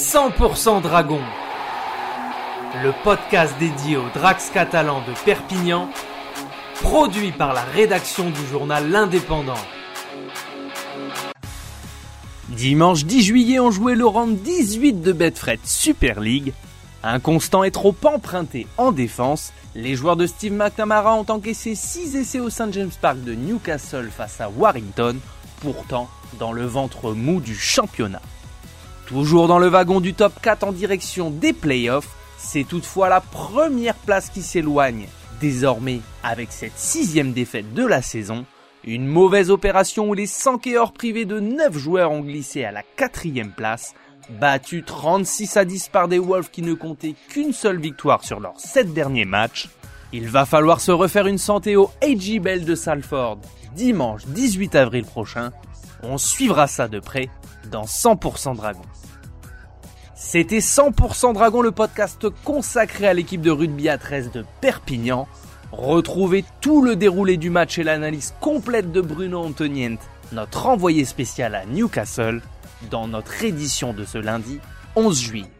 100% Dragon, le podcast dédié aux Drax catalans de Perpignan, produit par la rédaction du journal L'Indépendant. Dimanche 10 juillet, on jouait le round 18 de Betfred Super League. Inconstant et trop emprunté en défense, les joueurs de Steve McNamara ont encaissé 6 essais au St James Park de Newcastle face à Warrington, pourtant dans le ventre mou du championnat. Toujours dans le wagon du top 4 en direction des playoffs, c'est toutefois la première place qui s'éloigne. Désormais, avec cette sixième défaite de la saison, une mauvaise opération où les Sankeors privés de 9 joueurs ont glissé à la quatrième place, battus 36 à 10 par des Wolves qui ne comptaient qu'une seule victoire sur leurs 7 derniers matchs. Il va falloir se refaire une santé au AG Bell de Salford dimanche 18 avril prochain. On suivra ça de près dans 100% Dragon. C'était 100% Dragon, le podcast consacré à l'équipe de rugby à 13 de Perpignan. Retrouvez tout le déroulé du match et l'analyse complète de Bruno Antonient, notre envoyé spécial à Newcastle, dans notre édition de ce lundi 11 juillet.